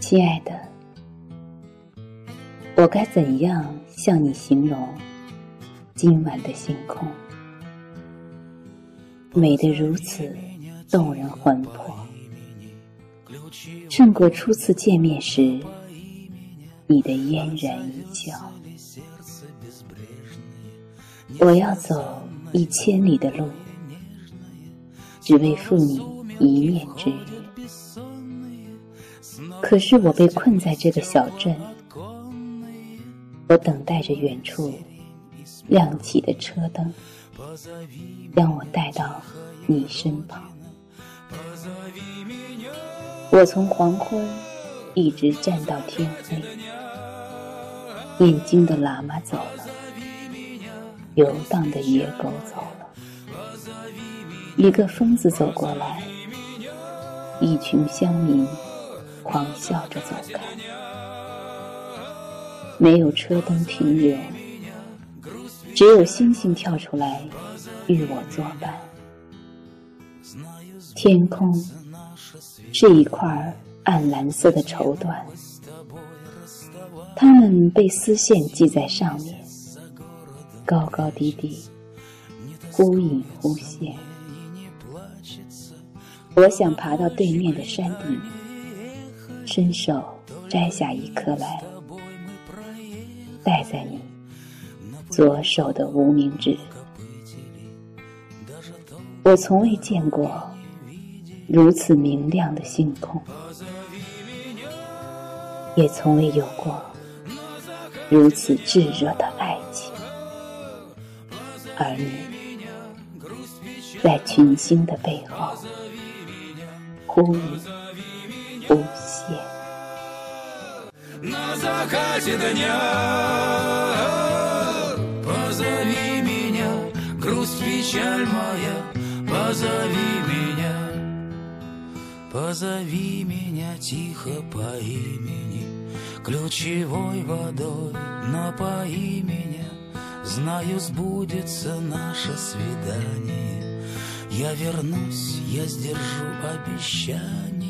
亲爱的，我该怎样向你形容今晚的星空？美得如此动人魂魄，胜过初次见面时你的嫣然一笑。我要走一千里的路，只为赴你一面之缘。可是我被困在这个小镇，我等待着远处亮起的车灯，将我带到你身旁。我从黄昏一直站到天黑，念经的喇嘛走了，游荡的野狗走了，一个疯子走过来，一群乡民。狂笑着走开，没有车灯停留，只有星星跳出来与我作伴。天空是一块暗蓝色的绸缎，它们被丝线系在上面，高高低低，忽隐忽现。我想爬到对面的山顶。伸手摘下一颗来，戴在你左手的无名指。我从未见过如此明亮的星空，也从未有过如此炙热的爱情。而你，在群星的背后，忽隐 закате дня Позови меня, грусть, печаль моя. Позови меня Позови меня тихо по имени. Ключевой водой напои меня. Знаю, сбудется наше свидание. Я вернусь, я сдержу обещание